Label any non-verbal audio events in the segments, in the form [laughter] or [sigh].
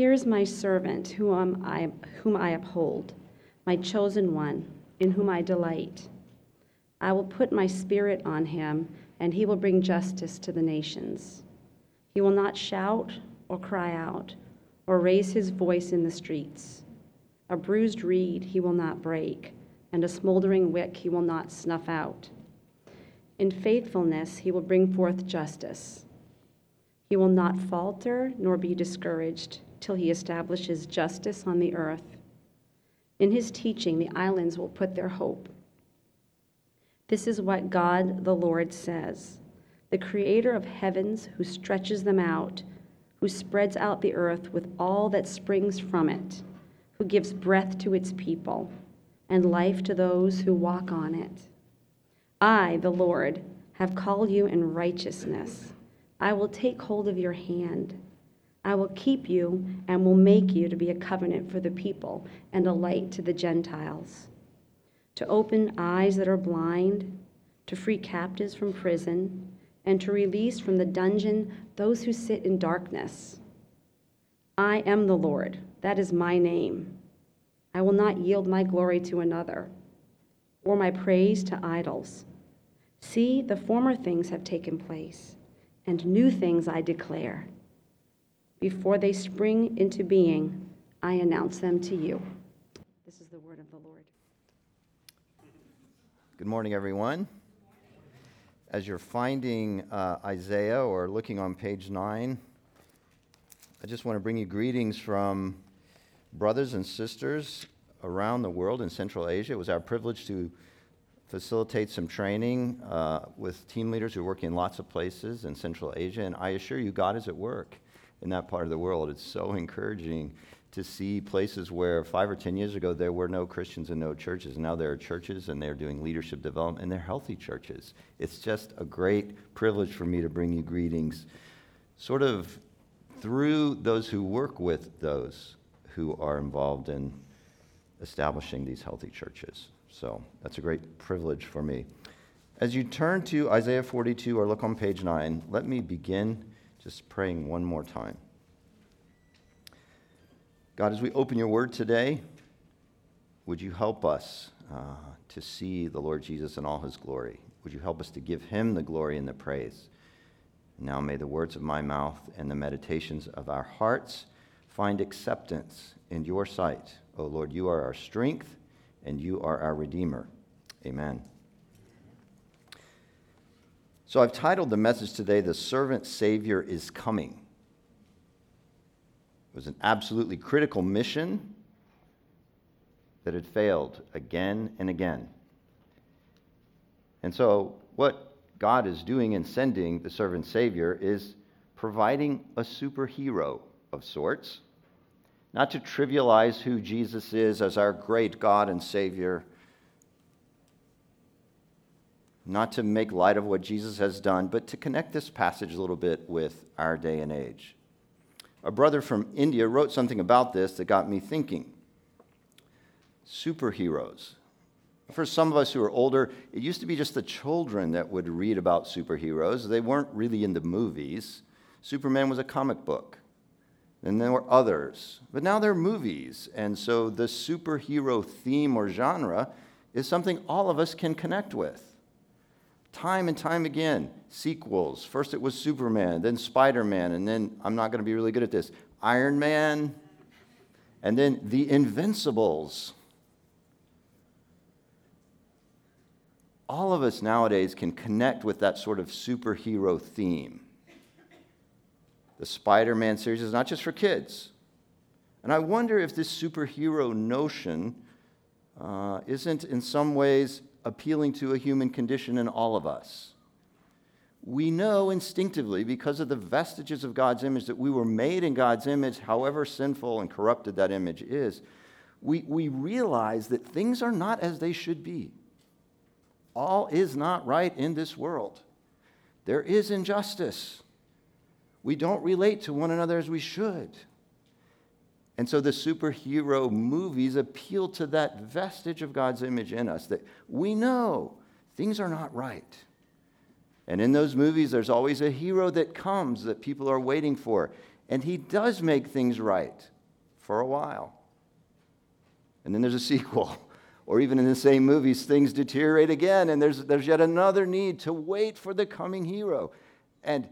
Here is my servant whom I, whom I uphold, my chosen one, in whom I delight. I will put my spirit on him, and he will bring justice to the nations. He will not shout or cry out or raise his voice in the streets. A bruised reed he will not break, and a smoldering wick he will not snuff out. In faithfulness he will bring forth justice. He will not falter nor be discouraged till he establishes justice on the earth. In his teaching, the islands will put their hope. This is what God the Lord says the creator of heavens, who stretches them out, who spreads out the earth with all that springs from it, who gives breath to its people and life to those who walk on it. I, the Lord, have called you in righteousness. I will take hold of your hand. I will keep you and will make you to be a covenant for the people and a light to the Gentiles, to open eyes that are blind, to free captives from prison, and to release from the dungeon those who sit in darkness. I am the Lord, that is my name. I will not yield my glory to another, or my praise to idols. See, the former things have taken place, and new things I declare. Before they spring into being, I announce them to you. This is the word of the Lord. Good morning, everyone. As you're finding uh, Isaiah or looking on page 9, I just want to bring you greetings from brothers and sisters around the world in Central Asia. It was our privilege to facilitate some training uh, with team leaders who are working in lots of places in Central Asia, and I assure you, God is at work in that part of the world. It's so encouraging to see places where five or ten years ago there were no Christians and no churches. Now there are churches and they're doing leadership development and they're healthy churches. It's just a great privilege for me to bring you greetings, sort of through those who work with those who are involved in establishing these healthy churches. So that's a great privilege for me. As you turn to Isaiah 42 or look on page 9, let me begin just praying one more time. God, as we open your word today, would you help us uh, to see the Lord Jesus in all his glory? Would you help us to give him the glory and the praise? Now may the words of my mouth and the meditations of our hearts find acceptance in your sight. O oh Lord, you are our strength and you are our Redeemer. Amen. So I've titled the message today, The Servant Savior is Coming. It was an absolutely critical mission that had failed again and again. And so, what God is doing in sending the servant Savior is providing a superhero of sorts, not to trivialize who Jesus is as our great God and Savior not to make light of what Jesus has done, but to connect this passage a little bit with our day and age. A brother from India wrote something about this that got me thinking. Superheroes. For some of us who are older, it used to be just the children that would read about superheroes. They weren't really in the movies. Superman was a comic book. And there were others. But now there are movies. And so the superhero theme or genre is something all of us can connect with time and time again sequels. First it was Superman, then Spider Man, and then I'm not going to be really good at this Iron Man, and then The Invincibles. All of us nowadays can connect with that sort of superhero theme. The Spider Man series is not just for kids. And I wonder if this superhero notion uh, isn't in some ways appealing to a human condition in all of us. We know instinctively, because of the vestiges of God's image, that we were made in God's image, however sinful and corrupted that image is. We, we realize that things are not as they should be. All is not right in this world. There is injustice. We don't relate to one another as we should. And so the superhero movies appeal to that vestige of God's image in us that we know things are not right. And in those movies, there's always a hero that comes that people are waiting for. And he does make things right for a while. And then there's a [laughs] sequel. Or even in the same movies, things deteriorate again, and there's, there's yet another need to wait for the coming hero. And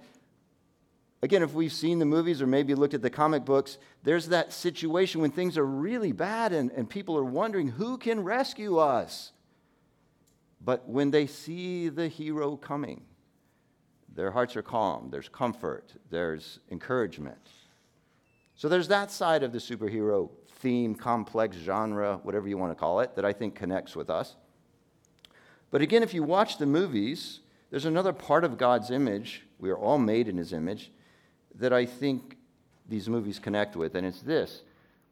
again, if we've seen the movies or maybe looked at the comic books, there's that situation when things are really bad and, and people are wondering who can rescue us. But when they see the hero coming, their hearts are calm, there's comfort, there's encouragement. So there's that side of the superhero theme, complex genre, whatever you want to call it, that I think connects with us. But again, if you watch the movies, there's another part of God's image, we are all made in his image, that I think these movies connect with, and it's this.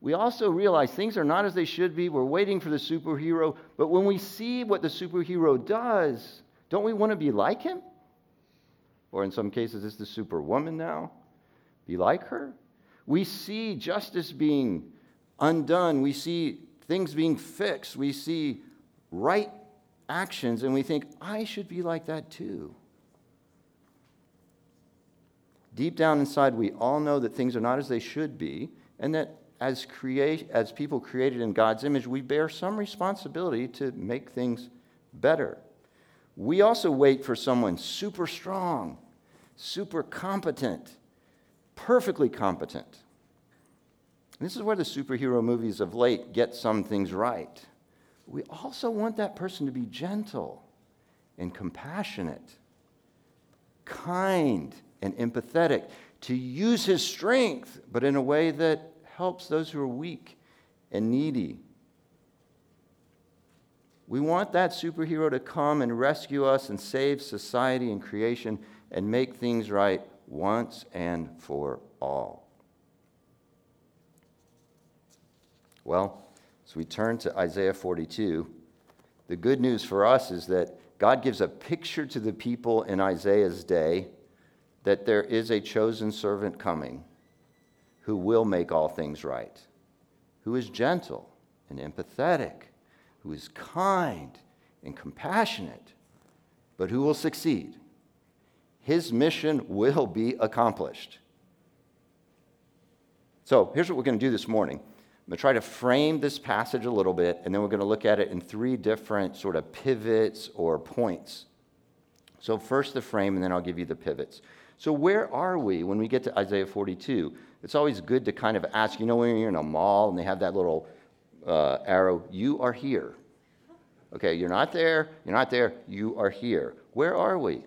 We also realize things are not as they should be. We're waiting for the superhero, but when we see what the superhero does, don't we want to be like him? Or in some cases, it's the superwoman now. Be like her. We see justice being undone. We see things being fixed. We see right actions, and we think, I should be like that too. Deep down inside, we all know that things are not as they should be, and that as, create, as people created in God's image, we bear some responsibility to make things better. We also wait for someone super strong, super competent, perfectly competent this is where the superhero movies of late get some things right. We also want that person to be gentle and compassionate, kind and empathetic, to use his strength, but in a way that helps those who are weak and needy. We want that superhero to come and rescue us and save society and creation and make things right once and for all. Well, as we turn to Isaiah 42, the good news for us is that God gives a picture to the people in Isaiah's day that there is a chosen servant coming who will make all things right, who is gentle and empathetic, who is kind and compassionate, but who will succeed. His mission will be accomplished. So here's what we're going to do this morning. I'm going to try to frame this passage a little bit, and then we're going to look at it in three different sort of pivots or points. So, first the frame, and then I'll give you the pivots. So, where are we when we get to Isaiah 42? It's always good to kind of ask, you know, when you're in a mall and they have that little uh, arrow, you are here. Okay, you're not there, you're not there, you are here. Where are we?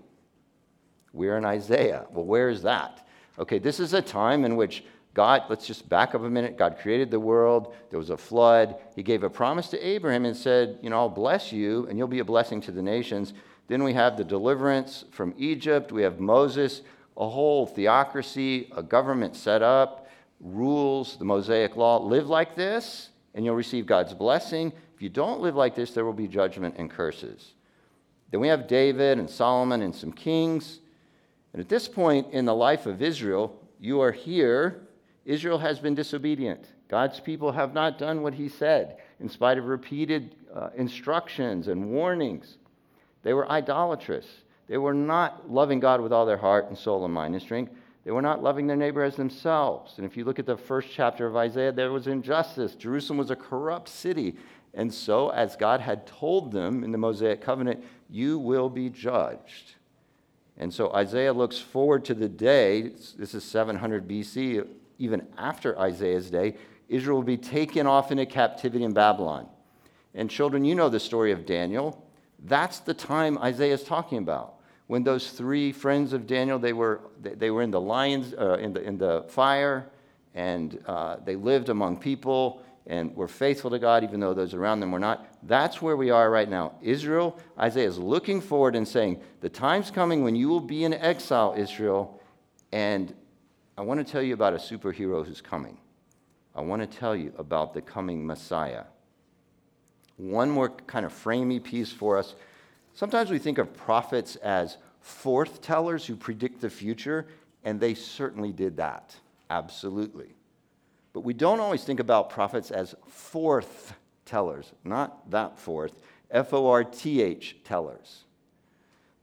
We're in Isaiah. Well, where is that? Okay, this is a time in which God, let's just back up a minute. God created the world. There was a flood. He gave a promise to Abraham and said, You know, I'll bless you and you'll be a blessing to the nations. Then we have the deliverance from Egypt. We have Moses, a whole theocracy, a government set up, rules, the Mosaic law. Live like this and you'll receive God's blessing. If you don't live like this, there will be judgment and curses. Then we have David and Solomon and some kings. And at this point in the life of Israel, you are here Israel has been disobedient. God's people have not done what he said, in spite of repeated uh, instructions and warnings. They were idolatrous. They were not loving God with all their heart and soul and mind and strength. They were not loving their neighbor as themselves. And if you look at the first chapter of Isaiah, there was injustice. Jerusalem was a corrupt city. And so, as God had told them in the Mosaic covenant, you will be judged. And so Isaiah looks forward to the day, this is 700 BC, even after Isaiah's day, Israel will be taken off into captivity in Babylon. And children, you know the story of Daniel. That's the time Isaiah is talking about. When those three friends of Daniel, they were, they were in the lions, uh, in, the, in the fire, and uh, they lived among people and were faithful to God, even though those around them were not. That's where we are right now. Israel, Isaiah is looking forward and saying, The time's coming when you will be in exile, Israel, and I want to tell you about a superhero who's coming. I want to tell you about the coming Messiah. One more kind of framey piece for us. Sometimes we think of prophets as forth tellers who predict the future, and they certainly did that. Absolutely. But we don't always think about prophets as forth tellers, not that forth, F O R T H tellers.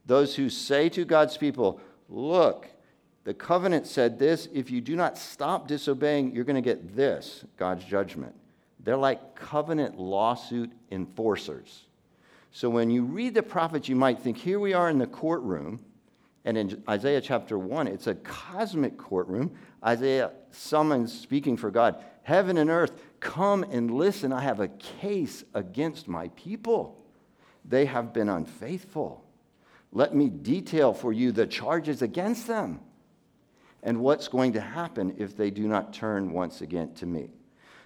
Those who say to God's people, Look, The covenant said this if you do not stop disobeying, you're going to get this God's judgment. They're like covenant lawsuit enforcers. So when you read the prophets, you might think, here we are in the courtroom. And in Isaiah chapter 1, it's a cosmic courtroom. Isaiah summons, speaking for God, heaven and earth, come and listen. I have a case against my people. They have been unfaithful. Let me detail for you the charges against them and what's going to happen if they do not turn once again to me.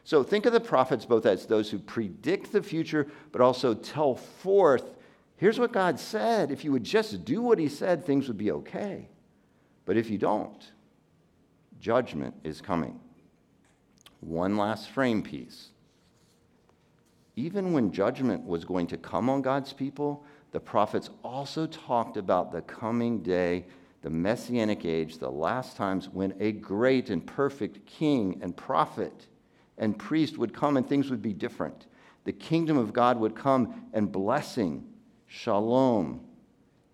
So think of the prophets both as those who predict the future, but also tell forth here's what God said. If you would just do what He said, things would be okay. But if you don't, judgment is coming. One last frame piece. Even when judgment was going to come on God's people, the prophets also talked about the coming day, the messianic age, the last times when a great and perfect king and prophet and priest would come and things would be different. The kingdom of God would come and blessing, shalom,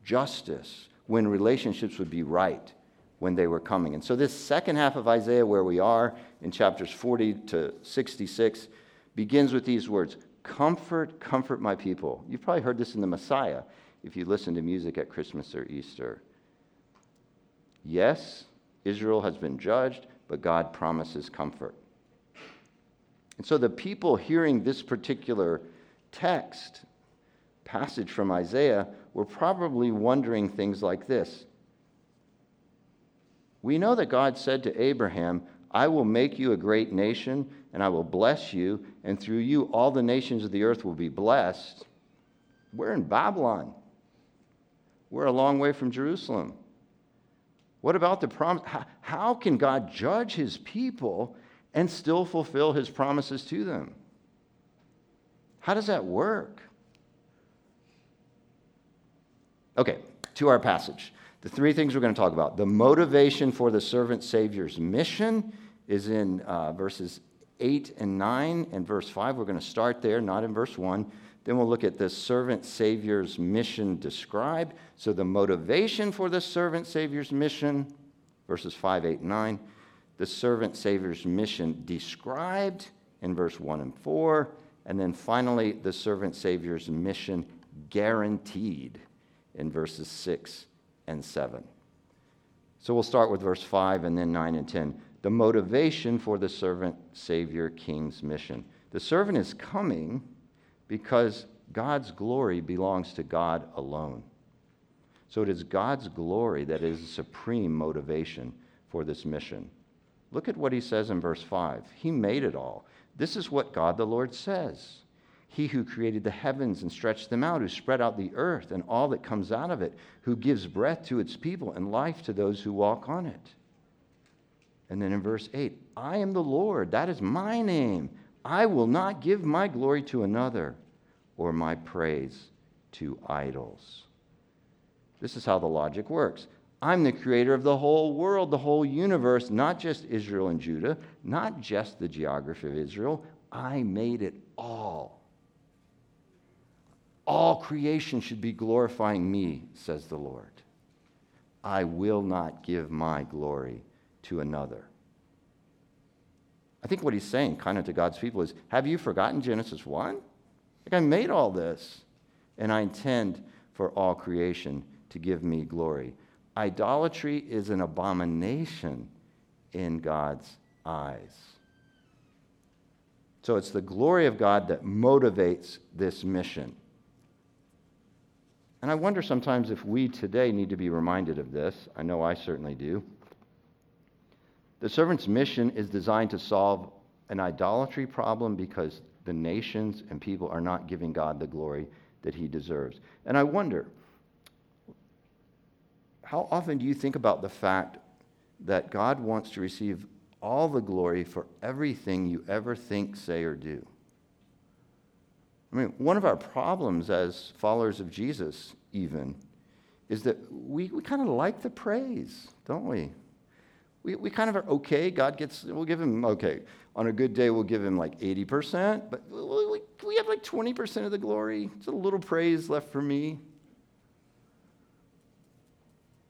justice, when relationships would be right when they were coming. And so, this second half of Isaiah, where we are in chapters 40 to 66, begins with these words Comfort, comfort my people. You've probably heard this in the Messiah if you listen to music at Christmas or Easter. Yes, Israel has been judged, but God promises comfort. And so the people hearing this particular text, passage from Isaiah, were probably wondering things like this. We know that God said to Abraham, I will make you a great nation, and I will bless you, and through you all the nations of the earth will be blessed. We're in Babylon. We're a long way from Jerusalem. What about the promise? How can God judge his people and still fulfill his promises to them? How does that work? Okay, to our passage. The three things we're going to talk about. The motivation for the servant Savior's mission is in uh, verses 8 and 9 and verse 5. We're going to start there, not in verse 1. Then we'll look at the servant Savior's mission described. So, the motivation for the servant Savior's mission, verses 5, 8, and 9 the servant Savior's mission described in verse 1 and 4, and then finally, the servant Savior's mission guaranteed in verses 6 and 7. So we'll start with verse 5 and then 9 and 10. The motivation for the servant Savior King's mission. The servant is coming because God's glory belongs to God alone. So it is God's glory that is the supreme motivation for this mission. Look at what he says in verse 5. He made it all. This is what God the Lord says. He who created the heavens and stretched them out, who spread out the earth and all that comes out of it, who gives breath to its people and life to those who walk on it. And then in verse 8, I am the Lord, that is my name. I will not give my glory to another or my praise to idols. This is how the logic works. I'm the creator of the whole world, the whole universe, not just Israel and Judah, not just the geography of Israel. I made it all. All creation should be glorifying me, says the Lord. I will not give my glory to another. I think what he's saying, kind of to God's people, is Have you forgotten Genesis 1? Like, I made all this, and I intend for all creation to give me glory. Idolatry is an abomination in God's eyes. So it's the glory of God that motivates this mission. And I wonder sometimes if we today need to be reminded of this. I know I certainly do. The servant's mission is designed to solve an idolatry problem because the nations and people are not giving God the glory that he deserves. And I wonder how often do you think about the fact that God wants to receive all the glory for everything you ever think, say, or do? I mean, one of our problems as followers of Jesus, even, is that we, we kind of like the praise, don't we? We, we kind of are okay. God gets, we'll give him, okay, on a good day, we'll give him like 80%, but we, we have like 20% of the glory. It's a little praise left for me.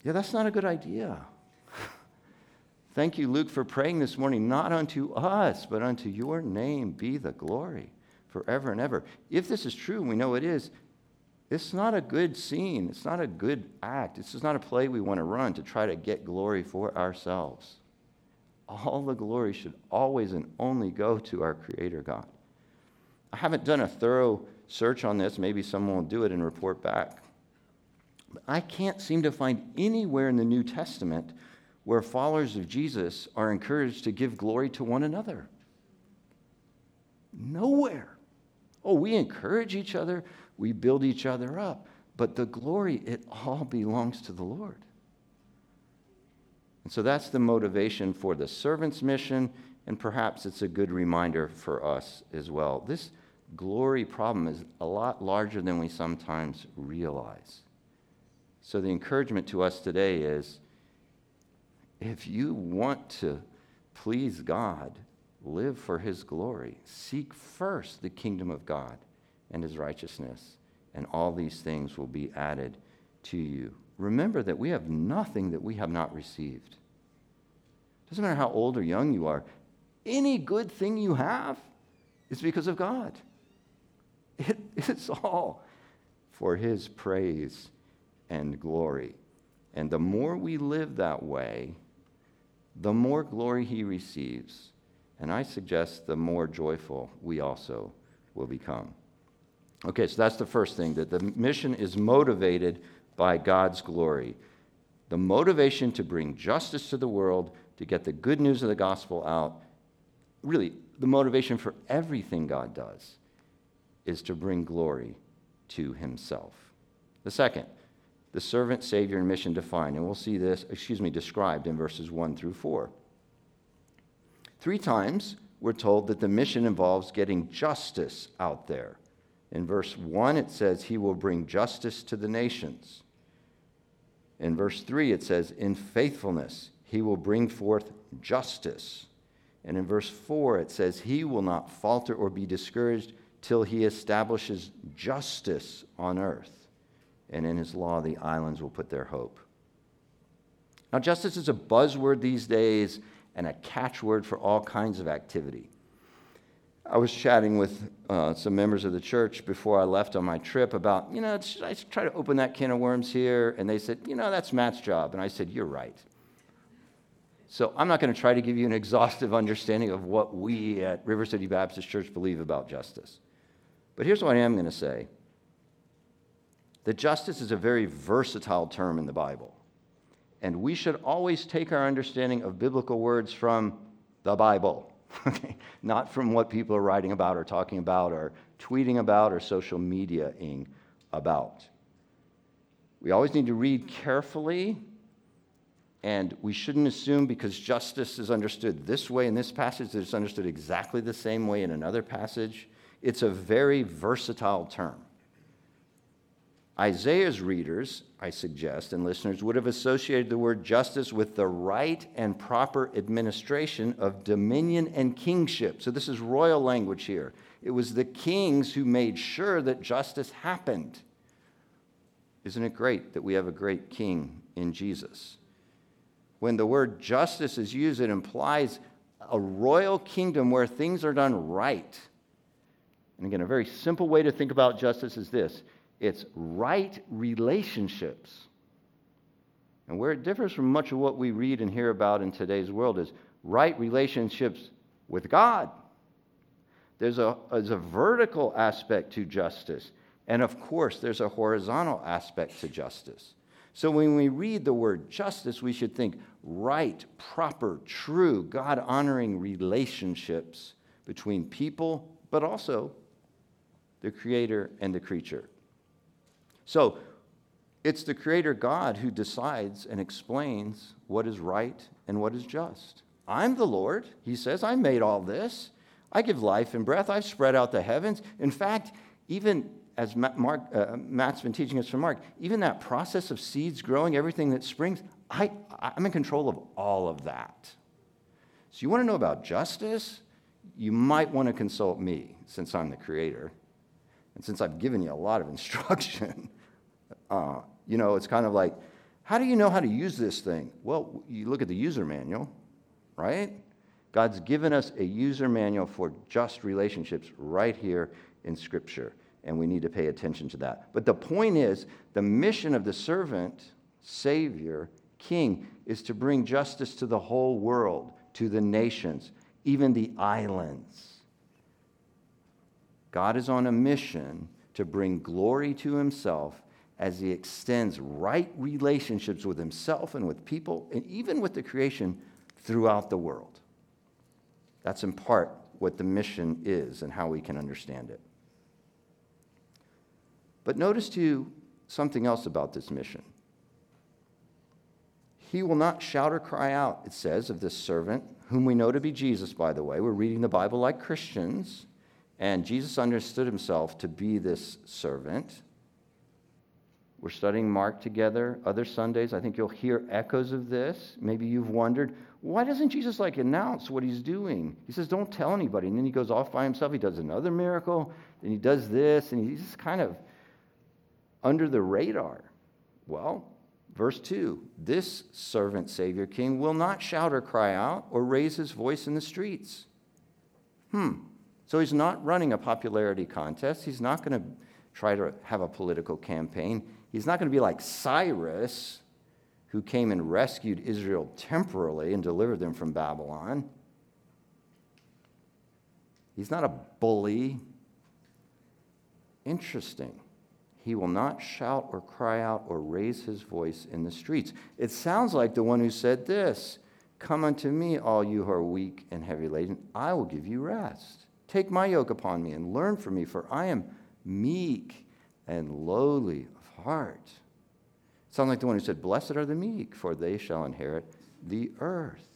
Yeah, that's not a good idea. [laughs] Thank you, Luke, for praying this morning, not unto us, but unto your name be the glory forever and ever. If this is true, we know it is, it's not a good scene. It's not a good act. This is not a play we want to run to try to get glory for ourselves. All the glory should always and only go to our Creator God. I haven't done a thorough search on this. Maybe someone will do it and report back. I can't seem to find anywhere in the New Testament where followers of Jesus are encouraged to give glory to one another. Nowhere. Oh, we encourage each other, we build each other up, but the glory, it all belongs to the Lord. And so that's the motivation for the servant's mission, and perhaps it's a good reminder for us as well. This glory problem is a lot larger than we sometimes realize. So the encouragement to us today is if you want to please God, live for his glory. Seek first the kingdom of God and his righteousness, and all these things will be added to you. Remember that we have nothing that we have not received. Doesn't matter how old or young you are, any good thing you have is because of God. It, [laughs] it's all for his praise and glory. And the more we live that way, the more glory he receives. And I suggest the more joyful we also will become. Okay, so that's the first thing that the mission is motivated by God's glory. The motivation to bring justice to the world, to get the good news of the gospel out, really, the motivation for everything God does is to bring glory to himself. The second, the servant, savior, and mission defined. And we'll see this, excuse me, described in verses 1 through 4. Three times we're told that the mission involves getting justice out there. In verse 1, it says, He will bring justice to the nations. In verse 3, it says, In faithfulness, He will bring forth justice. And in verse 4, it says, He will not falter or be discouraged till He establishes justice on earth and in his law the islands will put their hope. Now, justice is a buzzword these days and a catchword for all kinds of activity. I was chatting with uh, some members of the church before I left on my trip about, you know, I try to open that can of worms here? And they said, you know, that's Matt's job. And I said, you're right. So I'm not going to try to give you an exhaustive [laughs] understanding of what we at River City Baptist Church believe about justice. But here's what I am going to say that justice is a very versatile term in the Bible. And we should always take our understanding of biblical words from the Bible, [laughs] okay? not from what people are writing about or talking about or tweeting about or social mediaing about. We always need to read carefully, and we shouldn't assume because justice is understood this way in this passage that it's understood exactly the same way in another passage. It's a very versatile term. Isaiah's readers, I suggest, and listeners would have associated the word justice with the right and proper administration of dominion and kingship. So this is royal language here. It was the kings who made sure that justice happened. Isn't it great that we have a great king in Jesus? When the word justice is used, it implies a royal kingdom where things are done right. And again, a very simple way to think about justice is this it's right relationships. And where it differs from much of what we read and hear about in today's world is right relationships with God. There's a, there's a vertical aspect to justice. And of course, there's a horizontal aspect to justice. So when we read the word justice, we should think right, proper, true, God honoring relationships between people, but also the creator and the creature. So it's the Creator God who decides and explains what is right and what is just. I'm the Lord, he says. I made all this. I give life and breath. I've spread out the heavens. In fact, even as Mark, uh, Matt's been teaching us from Mark, even that process of seeds growing, everything that springs, I, I'm in control of all of that. So you want to know about justice? You might want to consult me since I'm the creator and since I've given you a lot of [laughs] instruction. Uh, you know, it's kind of like, how do you know how to use this thing? Well, you look at the user manual. right? God's given us a user manual for just relationships right here in Scripture, and we need to pay attention to that. But the point is the mission of the servant, Savior, King is to bring justice to the whole world, to the nations, even the islands. God is on a mission to bring glory to himself as he extends right relationships with himself and with people and even with the creation throughout the world. That's in part what the mission is and how we can understand it. But notice too something else about this mission. He will not shout or cry out, it says, of this servant, whom we know to be Jesus, by the way. We're reading the Bible like Christians, and Jesus understood himself to be this servant. We're studying Mark together other Sundays. I think you'll hear echoes of this. Maybe you've wondered, why doesn't Jesus like announce what he's doing? He says, don't tell anybody. And then he goes off by himself. He does another miracle. Then he does this. And he's just kind of under the radar. Well, verse 2 this servant, Savior King, will not shout or cry out or raise his voice in the streets. Hmm. So he's not running a popularity contest. He's not going to try to have a political campaign. He's not going to be like Cyrus, who came and rescued Israel temporarily and delivered them from Babylon. He's not a bully. Interesting. He will not shout or cry out or raise his voice in the streets. It sounds like the one who said this Come unto me, all you who are weak and heavy laden, I will give you rest. Take my yoke upon me and learn from me, for I am meek and lowly heart. Sounds like the one who said, Blessed are the meek, for they shall inherit the earth.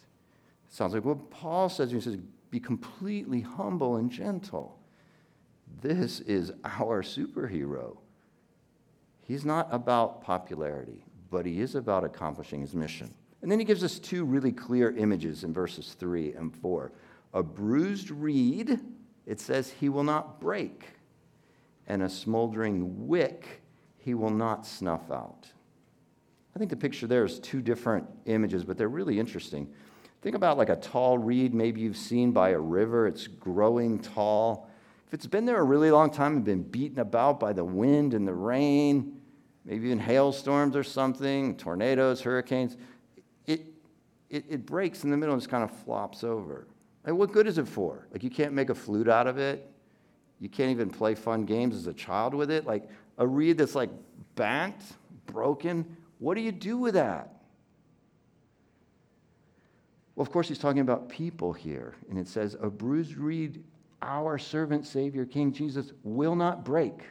Sounds like what Paul says he says, Be completely humble and gentle. This is our superhero. He's not about popularity, but he is about accomplishing his mission. And then he gives us two really clear images in verses 3 and 4. A bruised reed, it says, he will not break, and a smoldering wick he will not snuff out. I think the picture there is two different images, but they're really interesting. Think about like a tall reed, maybe you've seen by a river. It's growing tall. If it's been there a really long time and been beaten about by the wind and the rain, maybe even hailstorms or something, tornadoes, hurricanes, it, it, it breaks in the middle and just kind of flops over. Like, what good is it for? Like, you can't make a flute out of it. You can't even play fun games as a child with it. Like, a reed that's like bent, broken, what do you do with that? Well, of course, he's talking about people here. And it says, A bruised reed, our servant Savior, King Jesus, will not break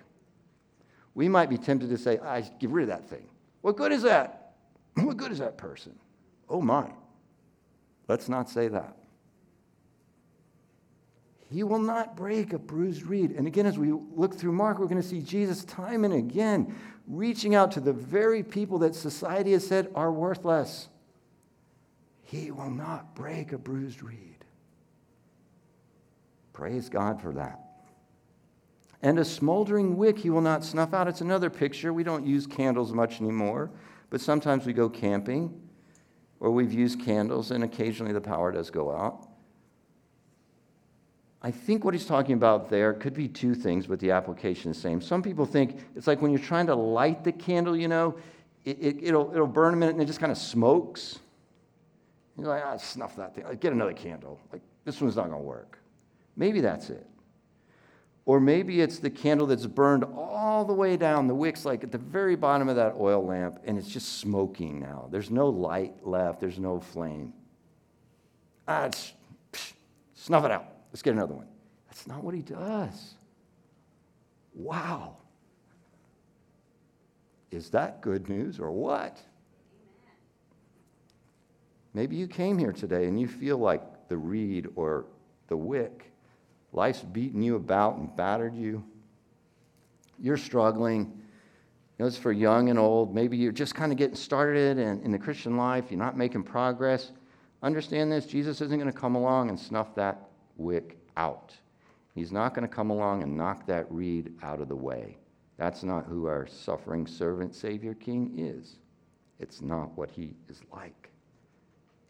we might be tempted to say, I get rid of that thing. What good is that? [clears throat] What good is that person? Oh my. Let's not say that. He will not break a bruised reed. And again, as we look through Mark, we're going to see Jesus time and again reaching out to the very people that society has said are worthless. He will not break a bruised reed. Praise God for that and a smoldering wick he will not snuff out. It's another picture. We don't use candles much anymore, but sometimes we go camping or we've used candles, and occasionally the power does go out. I think what he's talking about there could be two things, but the application is the same. Some people think it's like when you're trying to light the candle, you know, it, will it, it'll burn a minute and it just kind of smokes. You're like, ah, snuff that thing. Like, get another candle. Like, this one's not going to work. Maybe that's it. Or maybe it's the candle that's burned all the way down, the wick's like at the very bottom of that oil lamp, and it's just smoking now. There's no light left, there's no flame. Ah, it's, psh, snuff it out. Let's get another one. That's not what he does. Wow. Is that good news or what? Maybe you came here today and you feel like the reed or the wick Life's beaten you about and battered you. You're struggling. You know, it's for young and old. Maybe you're just kind of getting started in, in the Christian life. You're not making progress. Understand this Jesus isn't going to come along and snuff that wick out. He's not going to come along and knock that reed out of the way. That's not who our suffering servant, Savior, King is. It's not what he is like.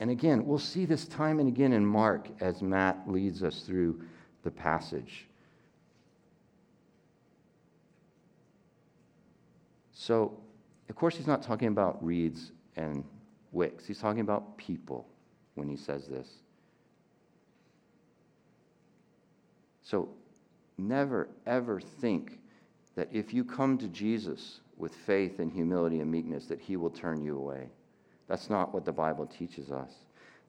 And again, we'll see this time and again in Mark as Matt leads us through the passage. So, of course, he's not talking about reeds and wicks. He's talking about people when he says this. So, never, ever think that if you come to Jesus with faith and humility and meekness, that he will turn you away. That's not what the Bible teaches us.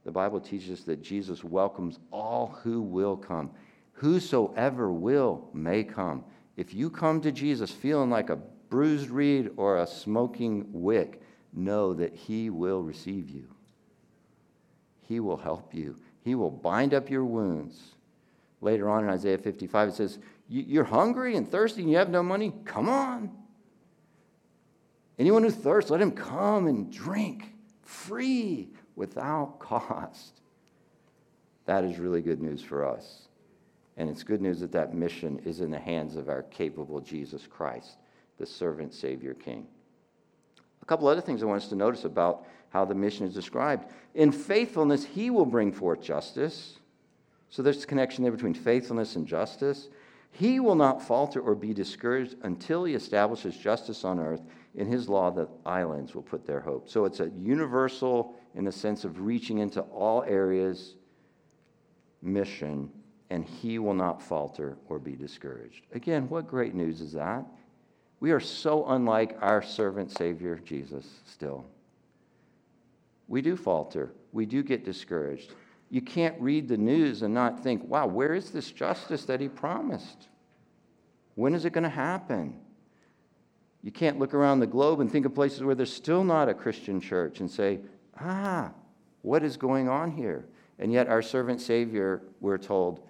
The Bible teaches us that Jesus welcomes all who will come. Whosoever will may come. If you come to Jesus feeling like a bruised reed or a smoking wick, know that he will receive you. He will help you. He will bind up your wounds. Later on in Isaiah 55, it says, You're hungry and thirsty and you have no money? Come on. Anyone who thirsts, let him come and drink free without [laughs] cost. That is really good news for us. And it's good news that that mission is in the hands of our capable Jesus Christ, the servant, Savior, King. A couple other things I want us to notice about how the mission is described. In faithfulness, he will bring forth justice. So there's a connection there between faithfulness and justice. He will not falter or be discouraged until he establishes justice on earth. In his law, the islands will put their hope. So it's a universal, in the sense of reaching into all areas, mission, and he will not falter or be discouraged. Again, what great news is that? We are so unlike our servant Savior, Jesus, still. We do falter, we do get discouraged. You can't read the news and not think, wow, where is this justice that he promised? When is it going to happen? You can't look around the globe and think of places where there's still not a Christian church and say, ah, what is going on here? And yet, our servant Savior, we're told,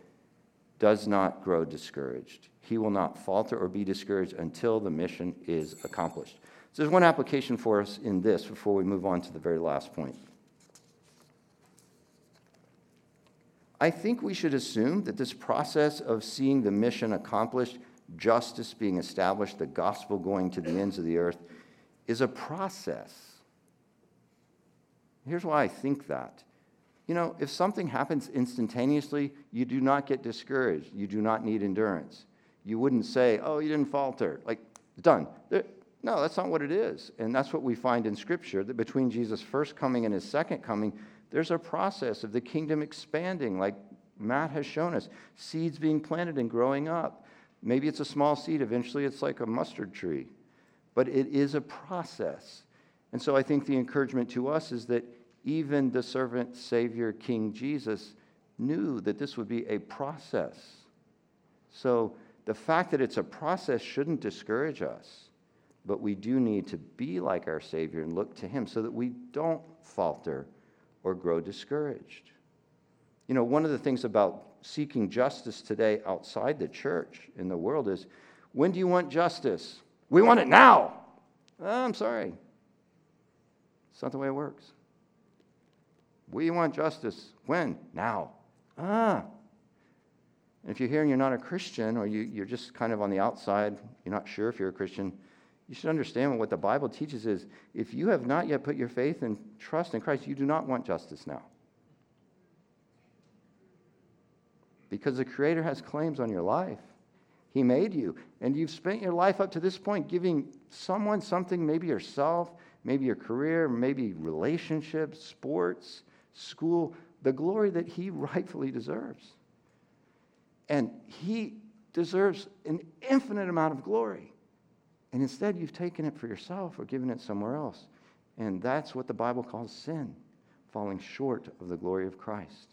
does not grow discouraged. He will not falter or be discouraged until the mission is accomplished. So, there's one application for us in this before we move on to the very last point. I think we should assume that this process of seeing the mission accomplished, justice being established, the gospel going to the ends of the earth, is a process. Here's why I think that. You know, if something happens instantaneously, you do not get discouraged. You do not need endurance. You wouldn't say, oh, you didn't falter. Like, done. No, that's not what it is. And that's what we find in Scripture that between Jesus' first coming and his second coming, there's a process of the kingdom expanding, like Matt has shown us. Seeds being planted and growing up. Maybe it's a small seed, eventually it's like a mustard tree. But it is a process. And so I think the encouragement to us is that even the servant Savior King Jesus knew that this would be a process. So the fact that it's a process shouldn't discourage us, but we do need to be like our Savior and look to Him so that we don't falter or grow discouraged. You know, one of the things about seeking justice today outside the church in the world is when do you want justice? We want it now. Oh, I'm sorry. It's not the way it works. We want justice. When? Now. Ah. And if you're here and you're not a Christian, or you, you're just kind of on the outside, you're not sure if you're a Christian, you should understand what the Bible teaches is if you have not yet put your faith and trust in Christ, you do not want justice now. Because the Creator has claims on your life. He made you, and you've spent your life up to this point giving someone something, maybe yourself, maybe your career, maybe relationships, sports, school, the glory that He [laughs] rightfully deserves. And He deserves an infinite amount of glory. And instead, you've taken it for yourself or given it somewhere else. And that's what the Bible calls sin, falling short of the glory of Christ.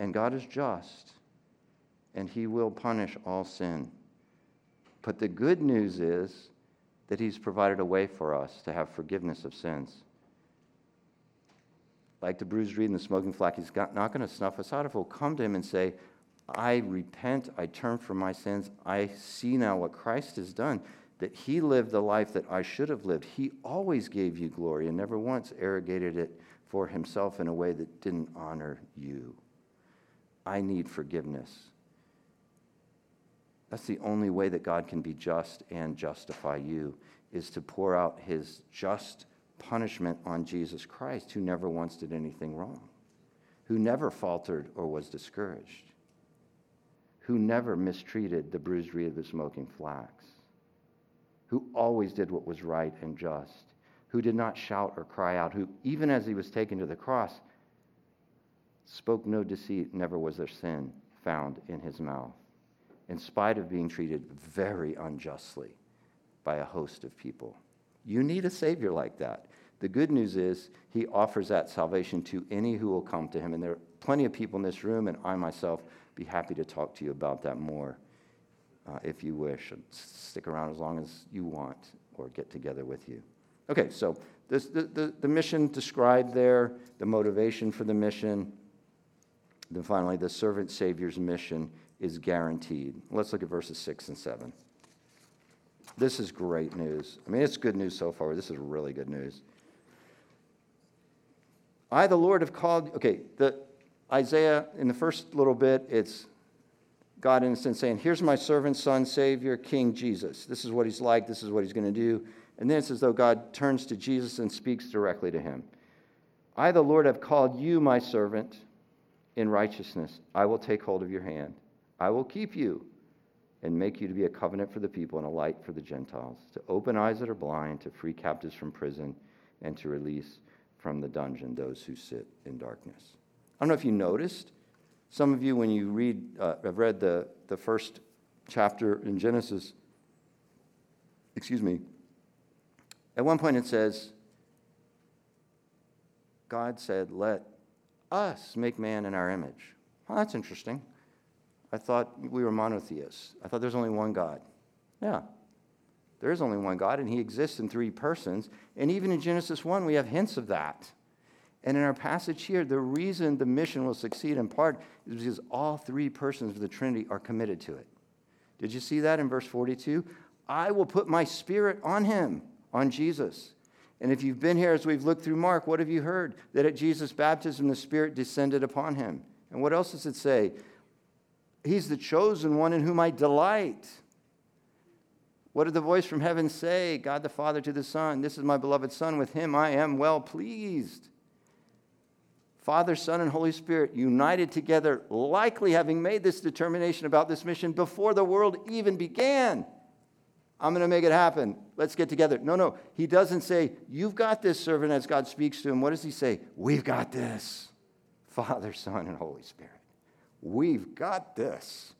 And God is just, and He will punish all sin. But the good news is that He's provided a way for us to have forgiveness of sins. Like the bruised reed and the smoking flax, He's not going to snuff us out if we'll come to Him and say, I repent, I turn from my sins, I see now what Christ has done, that he lived the life that I should have lived. He always gave you glory and never once arrogated it for himself in a way that didn't honor you. I need forgiveness. That's the only way that God can be just and justify you, is to pour out his just punishment on Jesus Christ, who never once did anything wrong, who never faltered or was discouraged, who never mistreated the bruised reed of the smoking flax, who always did what was right and just, who did not shout or cry out, who, even as he was taken to the cross, spoke no deceit, never was there sin found in his mouth, in spite of being treated very unjustly by a host of people. You need a Savior like that. The good news is he offers that salvation to any who will come to him. And there are plenty of people in this room, and I myself be happy to talk to you about that more uh, if you wish. and Stick around as long as you want or get together with you. Okay, so this, the, the, the mission described there, the motivation for the mission, then finally, the servant Savior's mission is guaranteed. Let's look at verses 6 and 7. This is great news. I mean, it's good news so far. This is really good news. I, the Lord, have called. Okay, the Isaiah in the first little bit, it's God in a sense saying, "Here's my servant, son, Savior, King Jesus. This is what he's like. This is what he's going to do." And then it's as though God turns to Jesus and speaks directly to him. I, the Lord, have called you my servant in righteousness. I will take hold of your hand. I will keep you and make you to be a covenant for the people and a light for the Gentiles, to open eyes that are blind, to free captives from prison, and to release from the dungeon those who sit in darkness. I don't know if you noticed, some of you, when you read, uh, have read the, the first chapter in Genesis, excuse me, at one point it says, God said, Let us make man in our image. Well, that's interesting. I thought we were monotheists. I thought there's only one God. Yeah, there is only one God, and He exists in three persons. And even in Genesis 1, we have hints of that. And in our passage here, the reason the mission will succeed in part is because all three persons of the Trinity are committed to it. Did you see that in verse 42? I will put my spirit on him, on Jesus. And if you've been here as we've looked through Mark, what have you heard? That at Jesus' baptism, the Spirit descended upon him. And what else does it say? He's the chosen one in whom I delight. What did the voice from heaven say? God the Father to the Son, This is my beloved Son, with him I am well pleased. Father, Son, and Holy Spirit united together, likely having made this determination about this mission before the world even began. I'm going to make it happen. Let's get together. No, no. He doesn't say, You've got this servant as God speaks to him. What does he say? We've got this. Father, Son, and Holy Spirit. We've got this.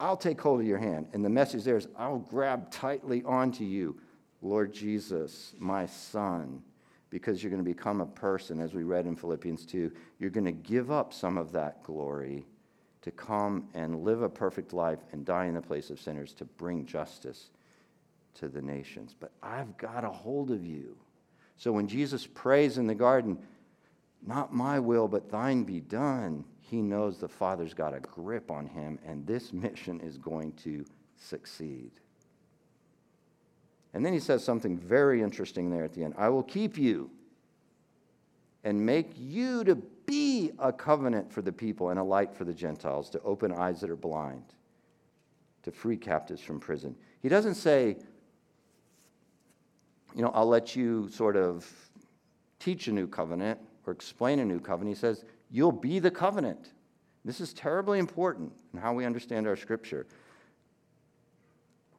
I'll take hold of your hand. And the message there is I'll grab tightly onto you, Lord Jesus, my Son, because you're going to become a person, as we read in Philippians 2. You're going to give up some of that glory to come and live a perfect life and die in the place of sinners to bring justice to the nations. But I've got a hold of you. So when Jesus prays in the garden, not my will, but thine be done, he knows the Father's got a grip on him, and this [laughs] mission is going to succeed. And then he says something very interesting there at the end I will keep you and make you to be a covenant for the people and a light for the Gentiles, to open eyes that are blind, to free captives from prison. He doesn't say, you know, I'll let you sort of teach a new covenant or explain a new covenant. He says, you'll be the covenant. This is terribly important in how we understand our scripture.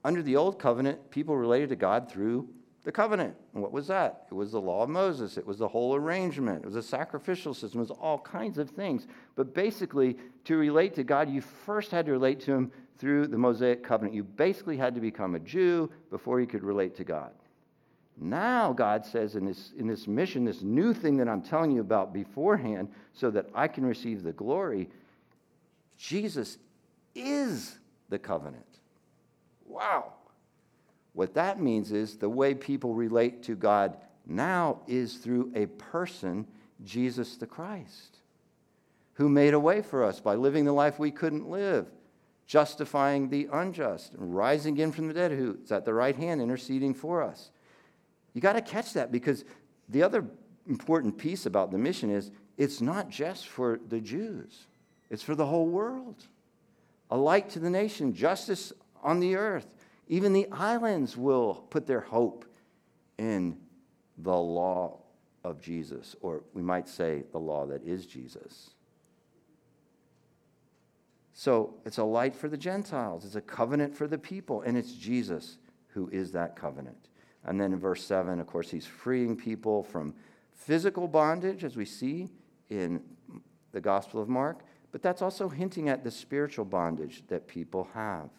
Under the old covenant, people related to God through the covenant. And what was that? It was the law of Moses. It was the whole arrangement. It was a sacrificial system. It was all kinds of things. But basically, to relate to God, you first had to relate to Him through the Mosaic covenant. You basically had to become a Jew before you could relate to God. Now, God says in this, in this mission, this new thing that I'm telling you about beforehand, so that I can receive the glory, Jesus is the covenant. Wow. What that means is the way people relate to God now is through a person, Jesus the Christ, who made a way for us by living the life we couldn't live, justifying the unjust, and rising again from the dead, who is at the right hand interceding for us. You got to catch that because the other important piece about the mission is it's not just for the Jews, it's for the whole world. A light to the nation, justice on the earth. Even the islands will put their hope in the law of Jesus, or we might say the law that is Jesus. So it's a light for the Gentiles, it's a covenant for the people, and it's Jesus who is that covenant. And then in verse 7, of course, he's freeing people from physical bondage, as we see in the Gospel of Mark, but that's also hinting at the spiritual bondage that people have.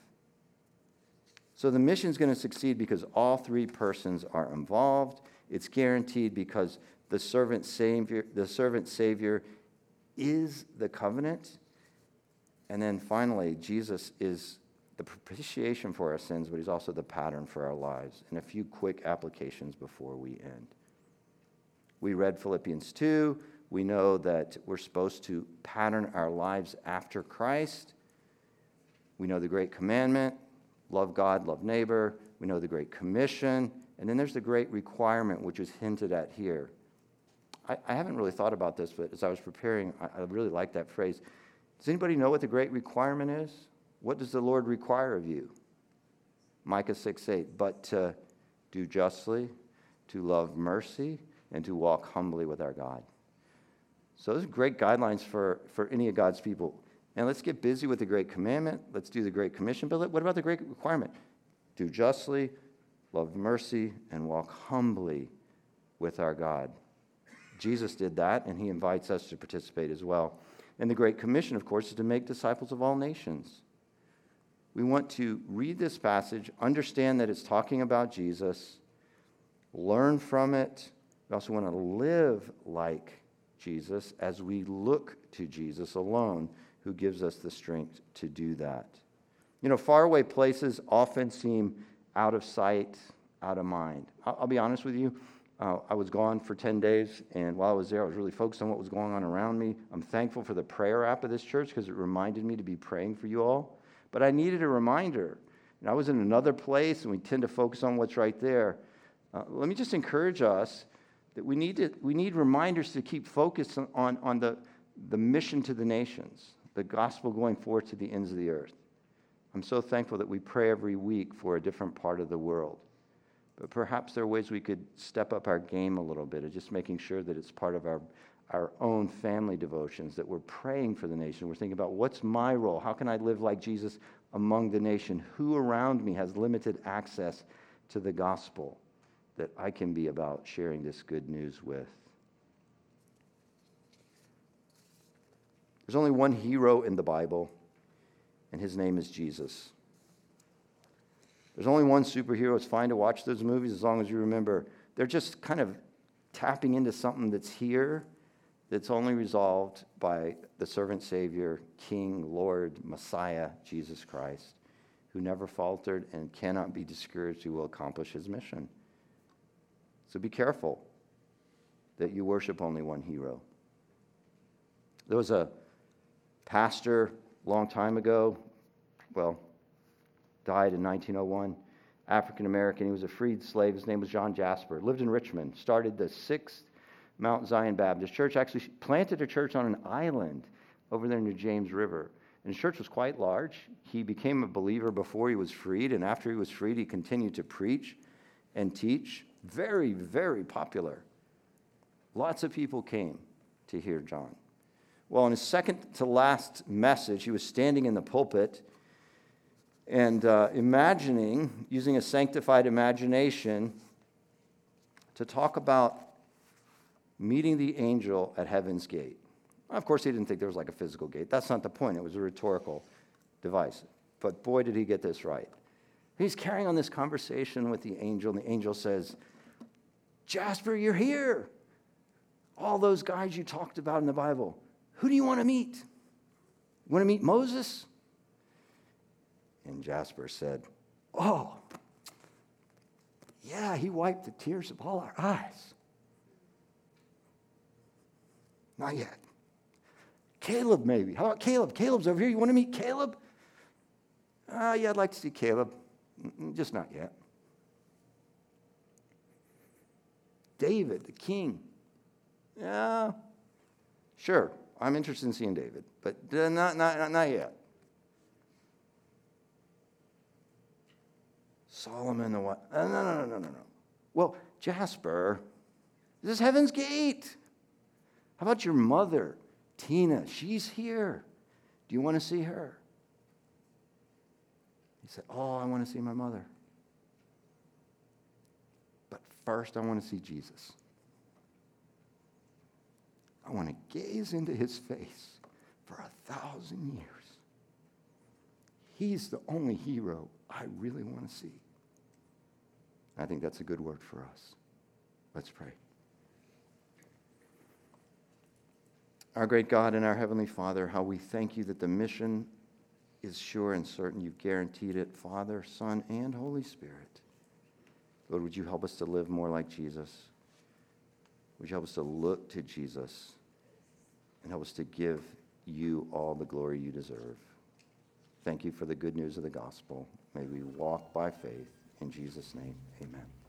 So the mission is going to succeed because all three persons are involved. It's guaranteed because the servant savior, the servant savior is the covenant. And then finally, Jesus is the propitiation for our sins, but he's also the pattern for our lives. And a few quick applications before we end. We read Philippians 2. We know that we're supposed to pattern our lives after Christ. We know the great commandment love God, love neighbor. We know the great commission. And then there's the great requirement, which is hinted at here. I, I haven't really thought about this, but as I was preparing, I, I really like that phrase. Does anybody know what the great requirement is? What does the Lord require of you? Micah 6 8. But to do justly, to love mercy, and to walk humbly with our God. So, those are great guidelines for, for any of God's people. And let's get busy with the Great Commandment. Let's do the Great Commission. But what about the Great Requirement? Do justly, love mercy, and walk humbly with our God. Jesus did that, and he invites us to participate as well. And the Great Commission, of course, is to make disciples of all nations. We want to read this passage, understand that it's talking about Jesus, learn from it. We also want to live like Jesus as we look to Jesus alone, who gives us the strength to do that. You know, faraway places often seem out of sight, out of mind. I'll, be honest with you. Uh, I was gone for 10 days, and while I was there, I was really focused on what was going on around me. I'm thankful for the prayer app of this church because it reminded me to be praying for you all. But I needed a reminder. And I was in another place, and we tend to focus on what's right there. Uh, let me just encourage us that we need, to, we need reminders to keep focused on, on the, the mission to the nations, the gospel going forth to the ends of the earth. I'm so thankful that we pray every week for a different part of the world. But perhaps there are ways we could step up our game a little bit of just making sure that it's part of our, our own family devotions, that we're praying for the nation. We're thinking about what's my role? How can I live like Jesus among the nation? Who around me has limited access to the gospel? that I can be about sharing this good news with. There's only one hero in the Bible, and his name is Jesus. There's only one superhero. It's fine to watch those movies as long as you remember they're just kind of tapping into something that's here that's only resolved by the servant Savior, King, Lord, Messiah, Jesus Christ, who never faltered and cannot be discouraged, who will accomplish his mission. So be careful that you worship only one hero. There was a pastor long time ago, well, died in 1901, African American. He was a freed slave. His name was John Jasper. Lived in Richmond. Started the Sixth Mount Zion Baptist Church. Actually, planted a church on an island over there near James River. And his church was quite large. He became a believer before he was freed, and after he was freed, he continued to preach and teach. Very, very popular. Lots of people came to hear John. Well, in his second to last message, he was standing in the pulpit and uh, imagining, using a sanctified imagination, to talk about meeting the angel at heaven's gate. Of course, he didn't think there was like a physical gate. That's not the point. It was a rhetorical device. But boy, did he get this right. He's carrying on this conversation with the angel, and the angel says, Jasper, you're here. All those guys you talked about in the Bible. Who do you want to meet? You want to meet Moses? And Jasper said, Oh, yeah, he wiped the tears of all our eyes. Not yet. Caleb, maybe. How about Caleb? Caleb's over here. You want to meet Caleb? Uh, yeah, I'd like to see Caleb. Just not yet. David, the king. Yeah, sure, I'm interested in seeing David, but not, not, not yet. Solomon, the what? Uh, no, no, no, no, no, no. Well, Jasper, this is Heaven's Gate. How about your mother, Tina? She's here. Do you want to see her? He said, Oh, I want to see my mother. But first, I want to see Jesus. I want to gaze into his face for a thousand years. He's the only hero I really want to see. I think that's a good word for us. Let's pray. Our great God and our Heavenly Father, how we thank you that the mission is sure and certain. You've guaranteed it, Father, Son, and Holy Spirit. Lord, would you help us to live more like Jesus? Would you help us to look to Jesus and help us to give you all the glory you deserve? Thank you for the good news of the gospel. May we walk by faith. In Jesus' name, amen.